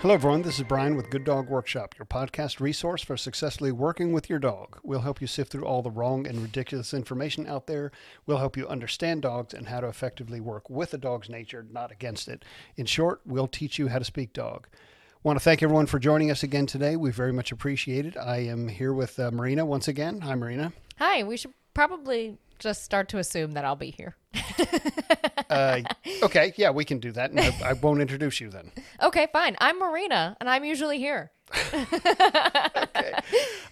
Hello, everyone. This is Brian with Good Dog Workshop, your podcast resource for successfully working with your dog. We'll help you sift through all the wrong and ridiculous information out there. We'll help you understand dogs and how to effectively work with a dog's nature, not against it. In short, we'll teach you how to speak dog. Want to thank everyone for joining us again today. We very much appreciate it. I am here with uh, Marina once again. Hi, Marina. Hi, we should probably just start to assume that I'll be here. Uh, okay, yeah, we can do that. And I, I won't introduce you then. Okay, fine. I'm Marina, and I'm usually here.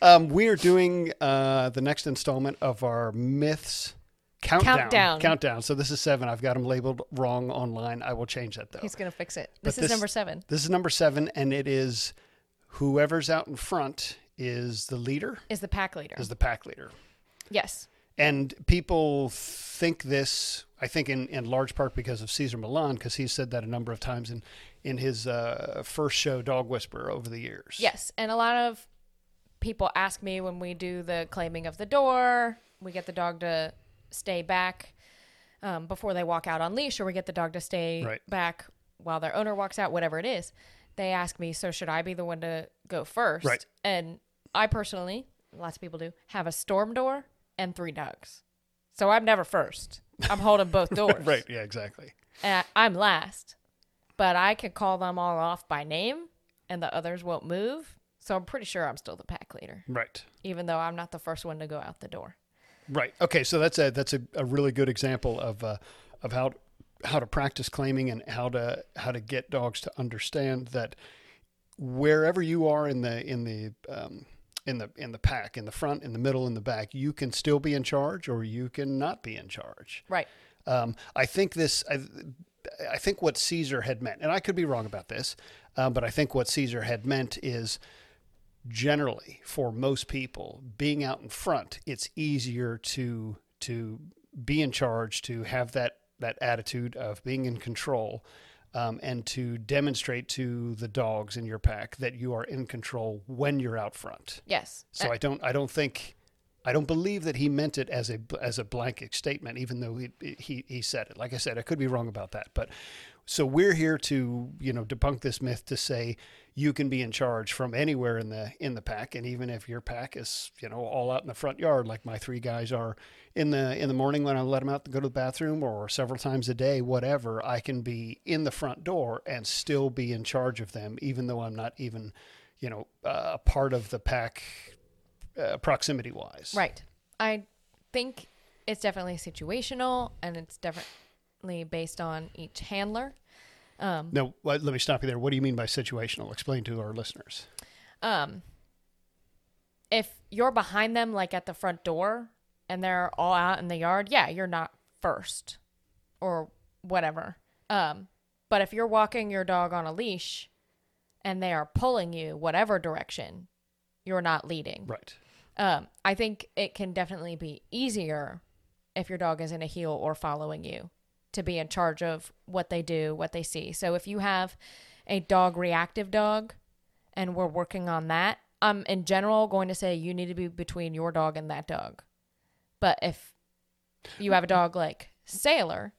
Um, we are doing uh, the next installment of our myths countdown. Countdown. Countdown. So this is seven. I've got them labeled wrong online. I will change that though. He's going to fix it. But This is number seven. This is number seven, and it is whoever's out in front is the leader, Is the pack leader. is the pack leader. yes. And people think this, I think, in, in large part because of Cesar Millan, because he's said that a number of times in, in his uh, first show, Dog Whisperer, over the years. Yes. And a lot of people ask me when we do the claiming of the door, we get the dog to stay back um, before they walk out on leash, or we get the dog to stay Right. back while their owner walks out, whatever it is. They ask me, so should I be the one to go first? Right. And I personally, lots of people do, have a storm door and three dogs. So I'm never first. I'm holding both doors. Right. Yeah, exactly. And I- I'm last, but I can call them all off by name, and the others won't move. So I'm pretty sure I'm still the pack leader, Right. even though I'm not the first one to go out the door. Right. Okay. So that's a that's a, a really good example of uh, of how how to practice claiming and how to how to get dogs to understand that wherever you are in the in the um, in the in the pack, in the front, in the middle, in the back, you can still be in charge or you can not be in charge. Right. Um, I think this. I, I think what Cesar had meant, and I could be wrong about this, um, but I think what Cesar had meant is generally for most people being out in front it's easier to to be in charge to have that that attitude of being in control um, and to demonstrate to the dogs in your pack that you are in control when you're out front Yes. so I don't I don't think I don't believe that he meant it as a as a blanket statement even though he he he said it. Like I said I could be wrong about that but so we're here to you know debunk this myth to say you can be in charge from anywhere in the in the pack and even if your pack is you know all out in the front yard like my three guys are in the in the morning when I let them out to go to the bathroom or several times a day whatever I can be in the front door and still be in charge of them even though I'm not even you know uh, a part of the pack uh, proximity wise. Right. I think it's definitely situational and it's definitely based on each handler. Um, No, let let me stop you there. What do you mean by situational? Explain to our listeners. um, if you're behind them, like at the front door, and they're all out in the yard, yeah, you're not first or whatever. Um, but if you're walking your dog on a leash and they are pulling you whatever direction, you're not leading. Right. Um, I think it can definitely be easier if your dog is in a heel or following you to be in charge of what they do, what they see. So if you have a dog reactive dog and we're working on that, I'm in general going to say you need to be between your dog and that dog. But if you have a dog like Sailor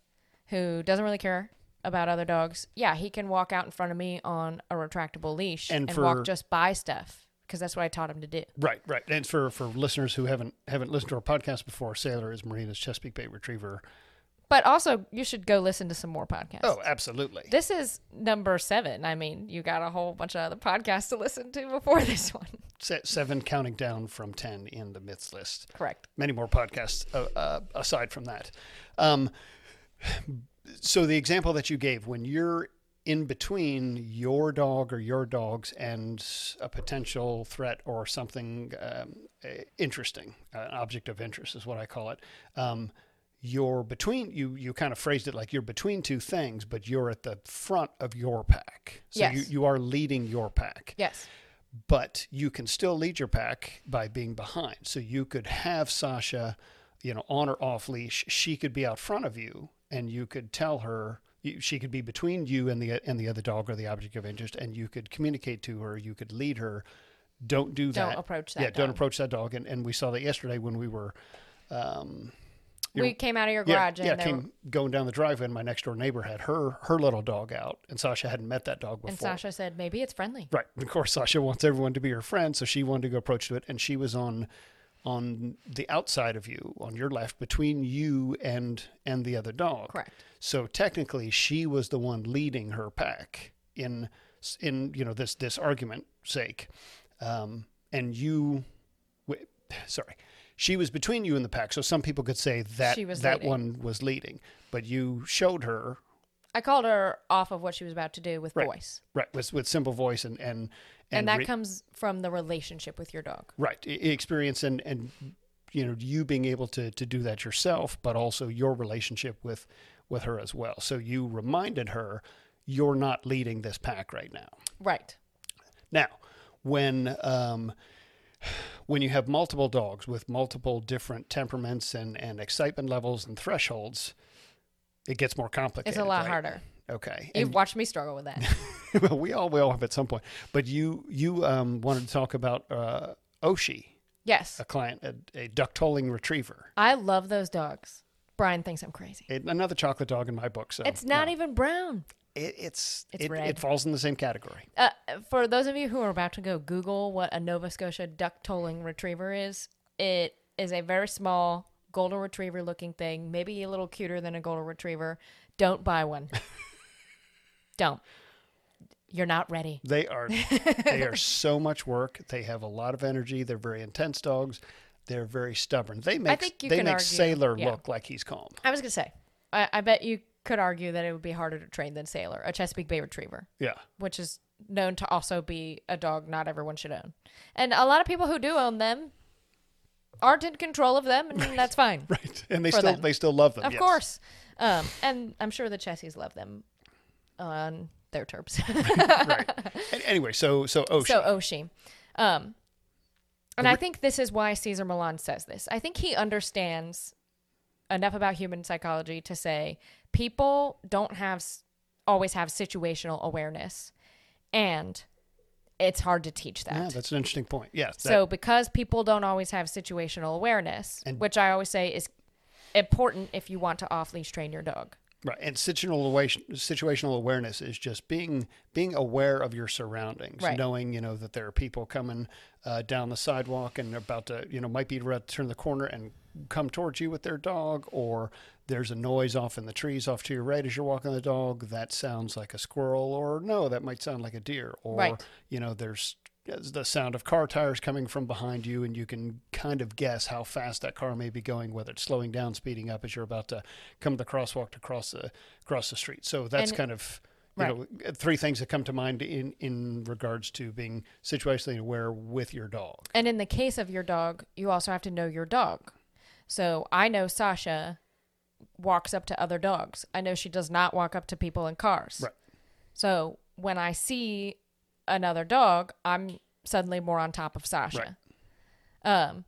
who doesn't really care about other dogs, yeah, he can walk out in front of me on a retractable leash And and, for- walk just by stuff because that's what I taught him to do. Right. Right. And for for listeners who haven't haven't listened to our podcast before, Sailor is Marina's Chesapeake Bay Retriever. But also, you should go listen to some more podcasts. Oh, absolutely. This is number seven. I mean, you got a whole bunch of other podcasts to listen to before this one. Se- Seven counting down from ten in the myths list. Correct. many more podcasts uh, uh, aside from that. Um, so the example that you gave, when you're in between your dog or your dogs and a potential threat or something um, interesting, uh, an object of interest is what I call it. Um, you're between you. You kind of phrased it like you're between two things, but you're at the front of your pack. So Yes. you, you are leading your pack Yes. but you can still lead your pack by being behind. So you could have Sasha, you know, on or off leash. She could be out front of you, and you could tell her. She could be between you and the and the other dog or the object of interest, and you could communicate to her. You could lead her. Don't do Don't that. approach that Yeah, don't approach that dog. And and we saw that yesterday when we were. Um, we came out of your garage yeah, and, there came going down the driveway, and my next door neighbor had her her little dog out, and Sasha hadn't met that dog before. and Sasha said maybe it's friendly. Right. Of course, Sasha wants everyone to be her friend, so she wanted to go approach to it, and she was on on the outside of you, on your left, between you and and the other dog. Correct. So technically, she was the one leading her pack in in you know this this argument sake, um, and you, w- sorry, she was between you and the pack. So some people could say that She was that leading. one was leading, but you showed her I called her off of what she was about to do with Right. voice. right with with simple voice and and And, that re- comes from the relationship with your dog. right e- experience and and you know you being able to to do that yourself but also your relationship with with her as well so you reminded her you're not leading this pack right now Right. now when um when you have multiple dogs with multiple different temperaments and and excitement levels and thresholds it gets more complicated It's a lot right? harder. okay You've And- watched me struggle with that. well, we all we all have at some point but you you um wanted to talk about uh oshi yes. a client, a, a duck tolling retriever. I love those dogs. Brian thinks I'm crazy. It, another chocolate dog in my book. So It's not no. even brown. It, it's It's it, red. it falls in the same category. Uh, for those of you who are about to go Google what a Nova Scotia duck tolling retriever is, it is a very small golden retriever looking thing, maybe a little cuter than a golden retriever. Don't buy one. Don't. You're not ready. They are they are so much work. They have a lot of energy. They're very intense dogs. They're very stubborn. They make they make argue- Sailor yeah. look like he's calm. I was gonna say, I, I bet you could argue that it would be harder to train than Sailor, a Chesapeake Bay Retriever, Yeah. which is known to also be a dog not everyone should own, and a lot of people who do own them aren't in control of them, and that's fine. Right. And they still them. they still love them. Of yes. course. Um, and I'm sure the Chessies love them on their terms. right. Anyway, so so Oshi. so Oshi. Um, and I think this is why Cesar Millan says this. I think he understands enough about human psychology to say people don't have always have situational awareness, and it's hard to teach that. yeah, that's an interesting point. Yes. that- So, because people don't always have situational awareness, And- which I always say is important if you want to off leash train your dog. Right, and situational situational awareness is just being being aware of your surroundings, Right. knowing you know that there are people coming uh, down the sidewalk and about to you know might be about to turn the corner and come towards you with their dog, or there's a noise off in the trees off to your right as you're walking the dog that sounds like a squirrel, or no, that might sound like a deer, or Right. you know there's the sound of car tires coming from behind you, and you can kind of guess how fast that car may be going, whether it's slowing down, speeding up as you're about to come to the crosswalk to cross the cross the street. So that's And- kind of you right. know three things that come to mind in in regards to being situationally aware with your dog. And in the case of your dog, you also have to know your dog. So I know Sasha walks up to other dogs. I know she does not walk up to people in cars. Right. So when I see another dog, I'm suddenly more on top of Sasha. Um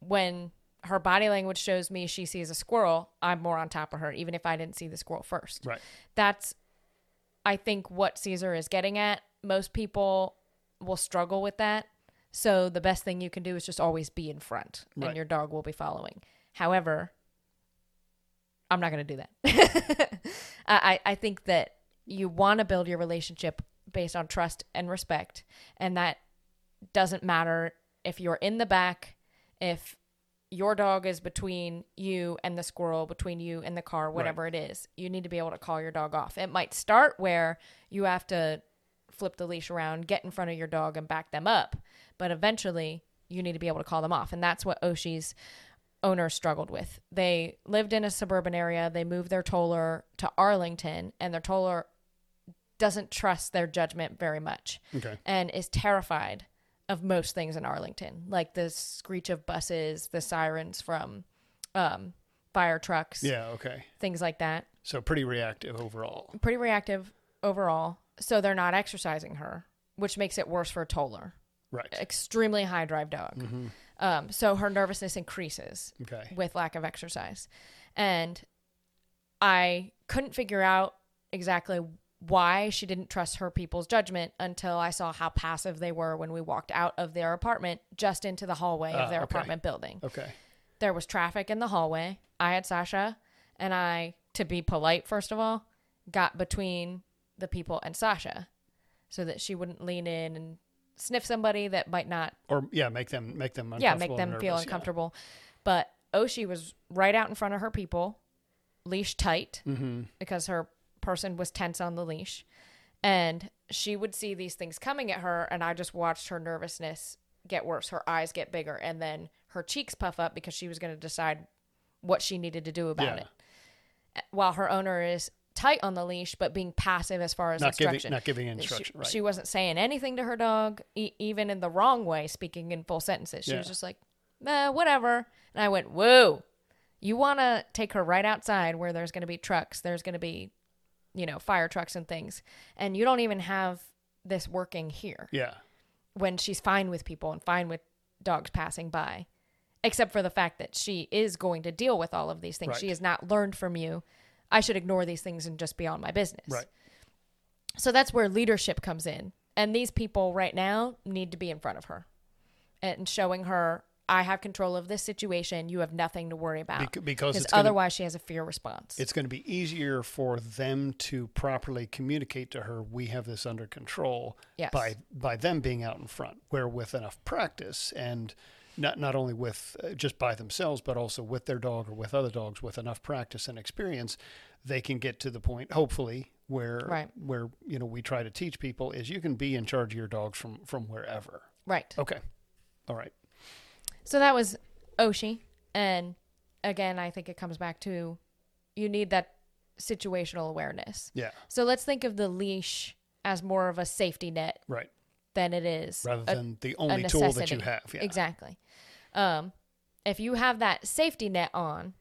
when her body language shows me she sees a squirrel, I'm more on top of her even if I didn't see the squirrel first Right. that's I think what Cesar is getting at. Most people will struggle with that. So the best thing you can do is just always be in front Right. and your dog will be following. However, I'm not going to do that. I, I think that you want to build your relationship based on trust and respect. And that doesn't matter if you're in the back, if your dog is between you and the squirrel, between you and the car, whatever it is. You need to be able to call your dog off. It might start where you have to flip the leash around, get in front of your dog, and back them up. But eventually, you need to be able to call them off. And that's what Oshi's owner struggled with. They lived in a suburban area, they moved their toller to Arlington, and their toller doesn't trust their judgment very much Okay. and is terrified of most things in Arlington, like the screech of buses, the sirens from um, fire trucks, Yeah. Okay. things like that. So pretty reactive overall. Pretty reactive overall. So they're not exercising her, which makes it worse for a toller. Right. Extremely high drive dog. Um, so her nervousness increases Okay. with lack of exercise. And I couldn't figure out exactly why she didn't trust her people's judgment until I saw how passive they were when we walked out of their apartment just into the hallway Ah, of their okay. apartment building. Okay. there was traffic in the hallway. I had Sasha, and I, to be polite, first of all, got between the people and Sasha so that she wouldn't lean in and sniff somebody that might not Or yeah, make them make them yeah, make them feel nervous, yeah. uncomfortable. But Oshi was right out in front of her people, leash tight, Mm-hmm. because her person was tense on the leash. And she would see these things coming at her, and I just watched her nervousness get worse. Her eyes get bigger, and then her cheeks puff up because she was going to decide what she needed to do about Yeah. it. While her owner is tight on the leash, but being passive as far as Not giving instruction. not giving She- instruction. right. She wasn't saying anything to her dog, e- even in the wrong way, speaking in full sentences. She was just like, eh, whatever. And I went, whoa, you want to take her right outside where there's going to be trucks, there's going to be, you know, fire trucks and things. And you don't even have this working here yeah. when she's fine with people and fine with dogs passing by, except for the fact that she is going to deal with all of these things. She has not learned from you. I should ignore these things and just be on my business. Right. So that's where leadership comes in. And these people right now need to be in front of her and showing her, I have control of this situation. You have nothing to worry about. Bec- because it's gonna, otherwise, she has a fear response. it's going to be easier for them to properly communicate to her we have this under control Yes. by by them being out in front where with enough practice and not not only with uh, just by themselves but also with their dog or with other dogs with enough practice and experience they can get to the point hopefully where Right. where you know we try to teach people is you can be in charge of your dogs from from wherever right. okay all right So that was Oshi. And again, I think it comes back to you need that situational awareness. yeah So let's think of the leash as more of a safety net right than it is rather a- than the only tool that you have yeah Exactly. Um, if you have that safety net on,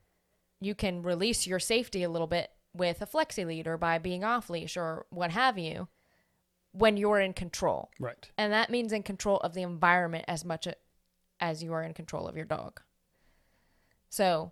you can release your safety a little bit with a flexi lead or by being off leash or what have you when you're in control. right And that means in control of the environment as much as you are in control of your dog. So,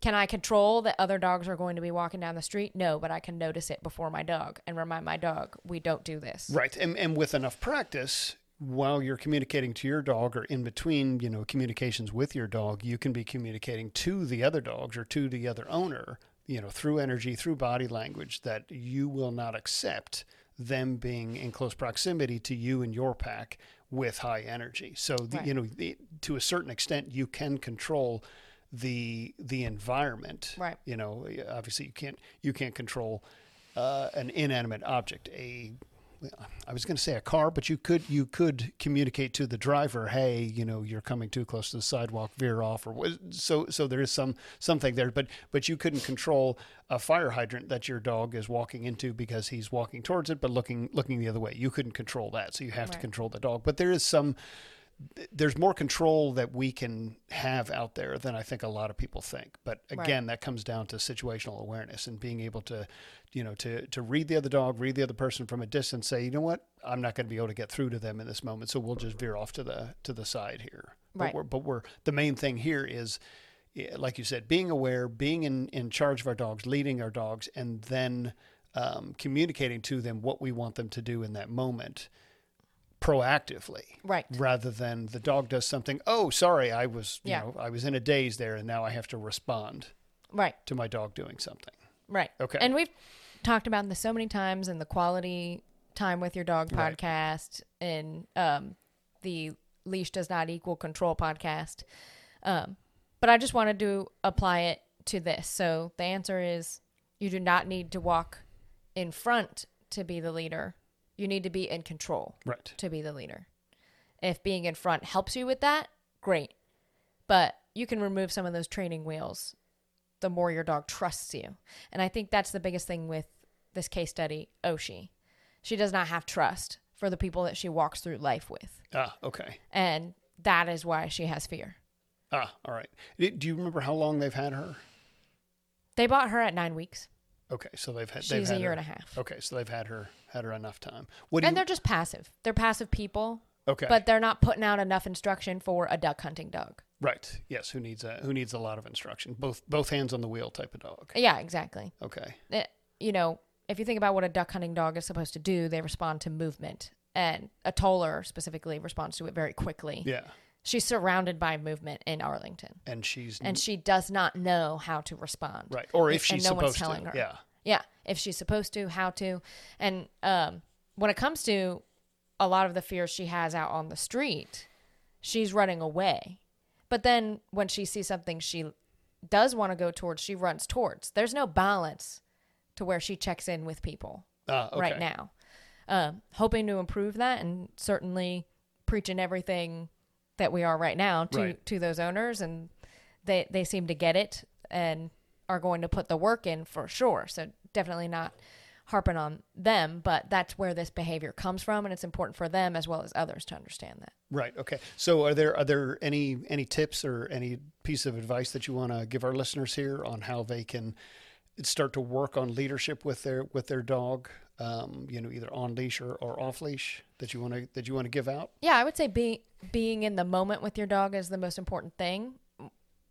can I control that other dogs are going to be walking down the street? No, but I can notice it before my dog and remind my dog, we don't do this. Right. And, and with enough practice, while you're communicating to your dog or in between, you know, communications with your dog, you can be communicating to the other dogs or to the other owner, you know, through energy, through body language that you will not accept them being in close proximity to you and your pack with high energy. So, the, Right. you know, the, to a certain extent, you can control the the environment. Right. You know, obviously you can't you can't control uh, an inanimate object. A I was going to say a car, but you could you could communicate to the driver, hey, you know, you're coming too close to the sidewalk, veer off, or so. So there is some something there, but but you couldn't control a fire hydrant that your dog is walking into because he's walking towards it, but looking looking the other way. You couldn't control that, so you have to control the dog. But there is some there's more control that we can have out there than I think a lot of people think. But Right. again, that comes down to situational awareness and being able to, you know, to to read the other dog, read the other person from a distance, say, you know what, I'm not going to be able to get through to them in this moment, so we'll just veer off to the to the side here. Right. But we're, but we're the main thing here is, like you said, being aware, being in in charge of our dogs, leading our dogs, and then um, communicating to them what we want them to do in that moment proactively Right. rather than the dog does something oh sorry i was you Yeah. know i was in a daze there and now i have to respond Right. to my dog doing something Right. Okay. And we've talked about this so many times in the quality time with your dog Right. podcast and um, the leash does not equal control podcast. Um, but I just wanted to apply it to this. So the answer is you do not need to walk in front to be the leader. You need to be in control right to be the leader. If being in front helps you with that, great. But you can remove some of those training wheels the more your dog trusts you. And I think that's the biggest thing with this case study, Oshi. She does not have trust for the people that she walks through life with. ah okay And that is why she has fear. ah all right do you remember how long they've had her They bought her at nine weeks. okay so they've had they've She's a year her, and a half. okay so they've had her had her enough time what And you they're just passive. They're passive people, okay but they're not putting out enough instruction for a duck hunting dog. right yes who needs a who needs a lot of instruction both both hands on the wheel type of dog Yeah, exactly. okay it- you know, if you think about what a duck hunting dog is supposed to do, they respond to movement. And a toller specifically responds to it very quickly. yeah She's surrounded by movement in Arlington, and she's and she does not know how to respond. right, or if and she's no one's supposed telling to. her. Yeah, Yeah, if she's supposed to, how to. And um, when it comes to a lot of the fears she has out on the street, she's running away. But then when she sees something she does want to go towards, she runs towards. There's no balance to where she checks in with people Ah, okay. right now. Um, hoping to improve that and certainly preaching everything that we are right now to, Right. to those owners and they they seem to get it and are going to put the work in for sure. So definitely not harping on them, but that's where this behavior comes from and it's important for them as well as others to understand that. Right. Okay. So, are there are there any any tips or any piece of advice that you want to give our listeners here on how they can start to work on leadership with their with their dog? Um, you know, either on leash or, or off leash that you want to that you want to give out. Yeah, I would say being being in the moment with your dog is the most important thing.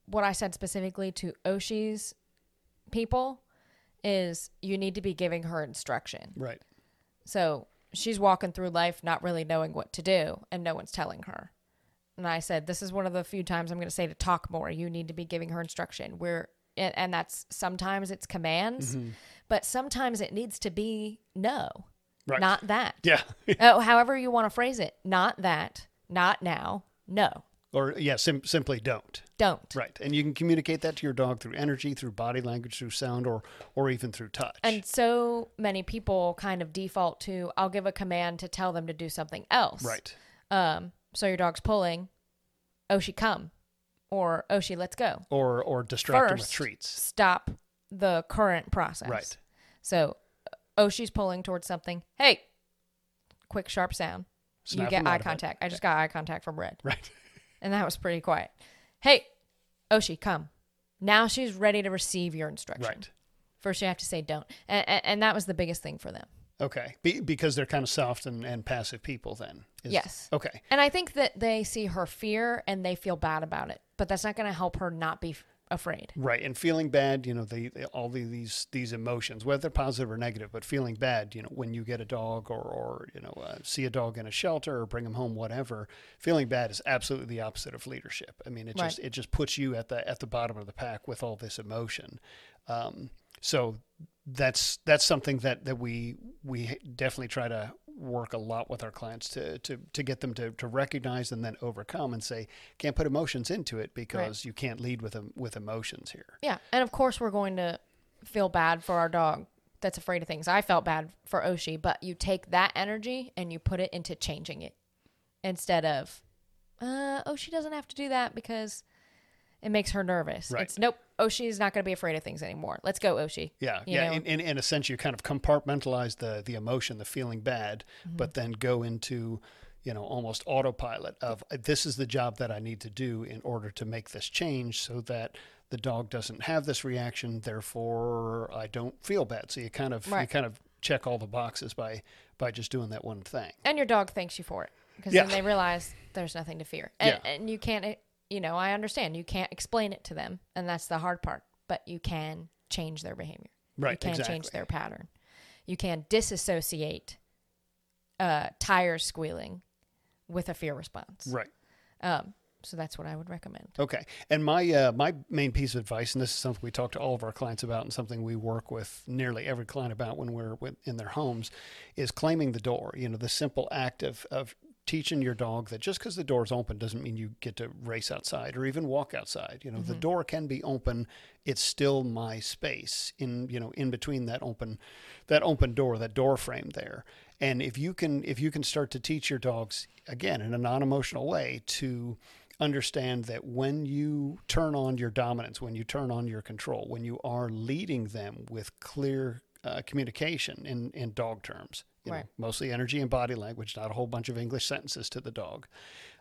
What I said specifically to Oshi's people is you need to be giving her instruction. Right. So she's walking through life not really knowing what to do, and no one's telling her. And I said, this is one of the few times I'm going to say to talk more. You need to be giving her instruction. We're and, and that's sometimes it's commands, Mm-hmm. but sometimes it needs to be no, Right. not that. Yeah. oh, however you want to phrase it, not that, not now, no, or yeah, sim- simply don't. don't. Right. And you can communicate that to your dog through energy, through body language, through sound, or or even through touch. And so many people kind of default to I'll give a command to tell them to do something else. right. Um, so your dog's pulling, Oshi come, or Oshi let's go. Or or distract them with treats. Stop the current process. Right. So Oshi's pulling towards something. Hey, quick sharp sound. Snap you get eye contact. I just got eye contact from Red, Right. and that was pretty quiet. Hey, Oshi, come. Now she's ready to receive your instruction. Right. First, you have to say don't, and, and, that was the biggest thing for them. Okay. Be, because they're kind of soft and, and passive people. Then. is- Yes. Okay. And I think that they see her fear and they feel bad about it, but that's not going to help her not be afraid. Right, and feeling bad, you know, all the, these these emotions, whether they're positive or negative, but feeling bad, you know, when you get a dog or or you know uh, see a dog in a shelter or bring him home, whatever, feeling bad is absolutely the opposite of leadership. I mean, it just it just puts you at the at the bottom of the pack with all this emotion. Um, so that's that's something that that we we definitely try to work a lot with our clients to to to get them to to recognize and then overcome and say can't put emotions into it because you can't lead with with emotions here. Yeah. And of course, we're going to feel bad for our dog that's afraid of things. I felt bad for Oshi, but you take that energy and you put it into changing it instead of, uh, Oshi doesn't have to do that because it makes her nervous. Right. It's nope, Oshi is not going to be afraid of things anymore. Let's go, Oshi. Yeah, You yeah. In, in, in a sense, you kind of compartmentalize the the emotion, the feeling bad, Mm-hmm. but then go into you know almost autopilot of this is the job that I need to do in order to make this change, so that the dog doesn't have this reaction. Therefore, I don't feel bad. So you kind of you kind of check all the boxes by by just doing that one thing. and your dog thanks you for it because Yeah. then they realize there's nothing to fear and, Yeah. and you can't you know i understand you can't explain it to them and that's the hard part but you can change their behavior Right. you can change their pattern you can disassociate uh, tires squealing with a fear response Right. um, so that's what i would recommend Okay. And my uh, my main piece of advice, and this is something we talk to all of our clients about, and something we work with nearly every client about when we're in their homes, is claiming the door. You know, the simple act of of teaching your dog that just because the door is open doesn't mean you get to race outside or even walk outside. You know, the door can be open; it's still my space in you know in between that open that open door, that door frame there. And if you can if you can start to teach your dogs again in a non-emotional way to understand that when you turn on your dominance, when you turn on your control, when you are leading them with clear uh, communication in, in dog terms, you Right. know, mostly energy and body language, not a whole bunch of English sentences to the dog.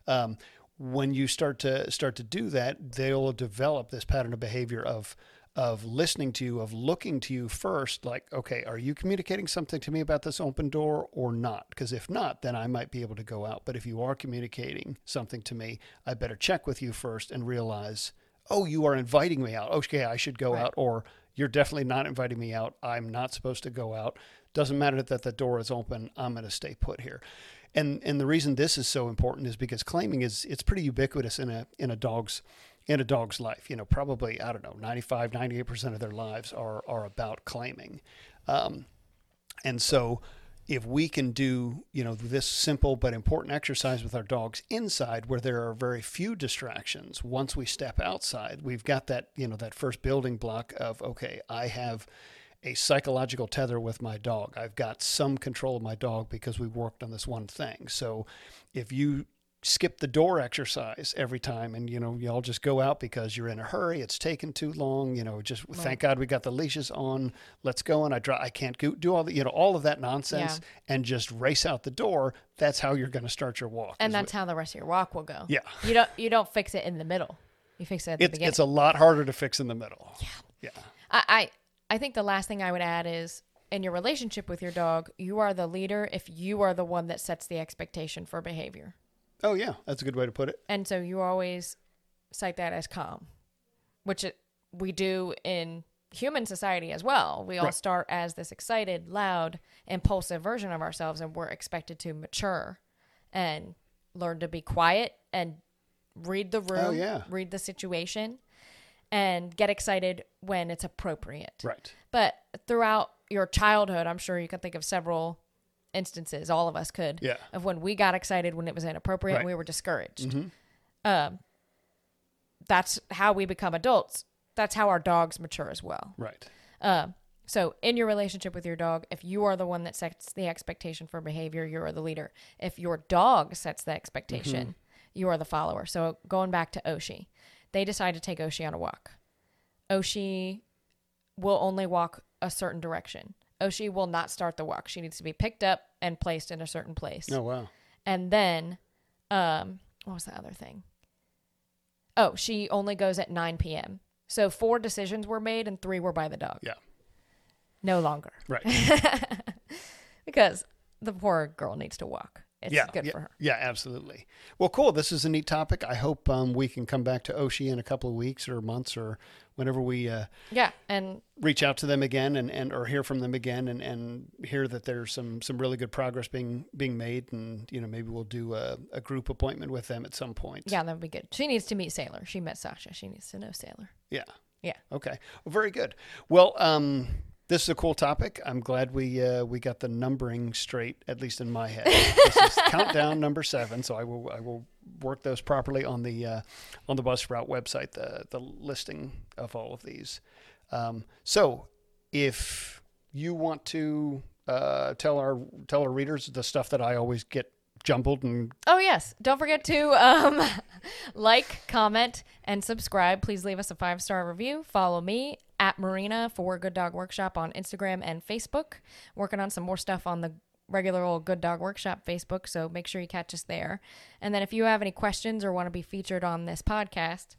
Um, when you start to start to do that, they'll develop this pattern of behavior of of listening to you, of looking to you first, like, okay, are you communicating something to me about this open door or not? Because if not, then I might be able to go out. But if you are communicating something to me, I better check with you first and realize, oh, you are inviting me out. Okay, I should go Right. out. Or you're definitely not inviting me out. I'm not supposed to go out. Doesn't matter that the door is open. I'm going to stay put here. and and the reason this is so important is because claiming is it's pretty ubiquitous in a in a dog's in a dog's life. You know, probably I don't know, 95, 98 percent of their lives are are about claiming, um, and so if we can do you know this simple but important exercise with our dogs inside where there are very few distractions once we step outside we've got that you know that first building block of okay i have a psychological tether with my dog i've got some control of my dog because we worked on this one thing so if you skip the door exercise every time and you know y'all just go out because you're in a hurry it's taken too long you know just thank god we got the leashes on let's go and i dry, i can't go, do all the you know all of that nonsense and just race out the door that's how you're going to start your walk and that's how the rest of your walk will go. Yeah. You don't you don't fix it in the middle. You fix it at the it's, beginning. it's a lot harder to fix in the middle yeah yeah I, I think the last thing I would add is in your relationship with your dog, you are the leader if you are the one that sets the expectation for behavior. oh yeah that's a good way to put it And so you always cite that as calm, which it, we do in human society as well. We all Right. start as this excited, loud, impulsive version of ourselves, and we're expected to mature and learn to be quiet and read the oh, room, Oh, yeah. read the situation, and get excited when it's appropriate. right But throughout your childhood, I'm sure you can think of several instances, all of us could, Yeah. of when we got excited when it was inappropriate Right. and we were discouraged. Mhm. Um, that's how we become adults. That's how our dogs mature as well. right Um, so, in your relationship with your dog, if you are the one that sets the expectation for behavior, you are the leader. If your dog sets the expectation, you are the follower. So, going back to Oshi, they decide to take Oshi on a walk. Oshi will only walk a certain direction. Oshi will not start the walk. She needs to be picked up and placed in a certain place. oh wow And then, um, what was the other thing? Oh, she only goes at 9 p.m. So four decisions were made and three were by the dog. yeah No longer. right Because the poor girl needs to walk. It's yeah, good yeah, for her. Yeah, absolutely. Well, cool. This is a neat topic. I hope um, we can come back to Oshi in a couple of weeks or months or whenever we uh, Yeah. And reach out to them again and, and or hear from them again and, and hear that there's some some really good progress being being made and you know maybe we'll do a, a group appointment with them at some point. yeah, that would be good. She needs to meet Sailor. She met Sasha. She needs to know Sailor. Yeah. Yeah. Okay. Well, very good. Well, um, this is a cool topic. I'm glad we uh, we got the numbering straight, at least in my head. this is countdown number seven, so I will I will work those properly on the uh, on the Buzzsprout website, the the listing of all of these. Um, so, if you want to uh, tell our tell our readers the stuff that I always get jumbled and Oh yes! Don't forget to um, like, comment, and subscribe. Please leave us a five star review. Follow me at Marina for Good Dog Workshop on Instagram and Facebook. Working on some more stuff on the regular old Good Dog Workshop Facebook, so make sure you catch us there. And then if you have any questions or want to be featured on this podcast,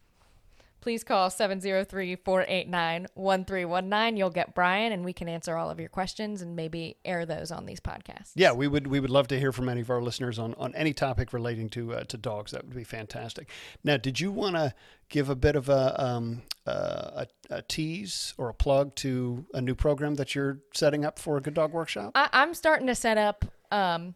please call 703-489-1319. You'll get Brian and we can answer all of your questions and maybe air those on these podcasts. Yeah, we would we would love to hear from any of our listeners on, on any topic relating to uh, to dogs. That would be fantastic. Now, did you want to give a bit of a, um, uh, a a tease or a plug to a new program that you're setting up for a Good Dog Workshop? I, I'm starting to set up um,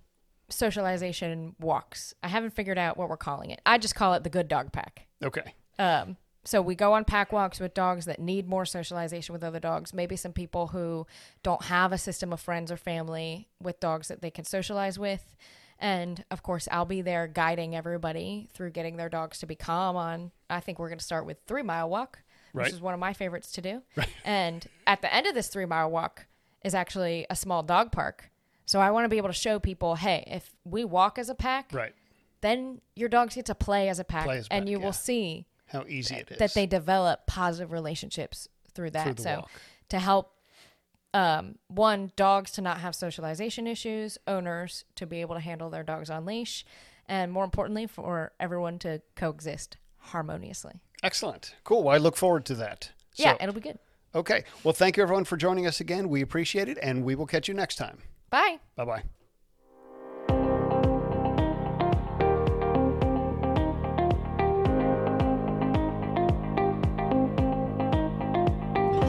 socialization walks. I haven't figured out what we're calling it. I just call it the Good Dog Pack. Okay. Um, so we go on pack walks with dogs that need more socialization with other dogs. Maybe some people who don't have a system of friends or family with dogs that they can socialize with. And of course, I'll be there guiding everybody through getting their dogs to be calm on. I think we're going to start with three mile walk, which is one of my favorites to do. And at the end of this three mile walk is actually a small dog park. So I want to be able to show people, hey, if we walk as a pack, Right. then your dogs get to play as a pack, as and you yeah. will see How easy it is. that they develop positive relationships through that. Through so walk. to help um, one dogs to not have socialization issues, owners to be able to handle their dogs on leash, and more importantly, for everyone to coexist harmoniously. Excellent. Cool. Well, I look forward to that. So, yeah, it'll be good. Okay. Well, thank you everyone for joining us again. We appreciate it, and we will catch you next time. Bye. Bye bye.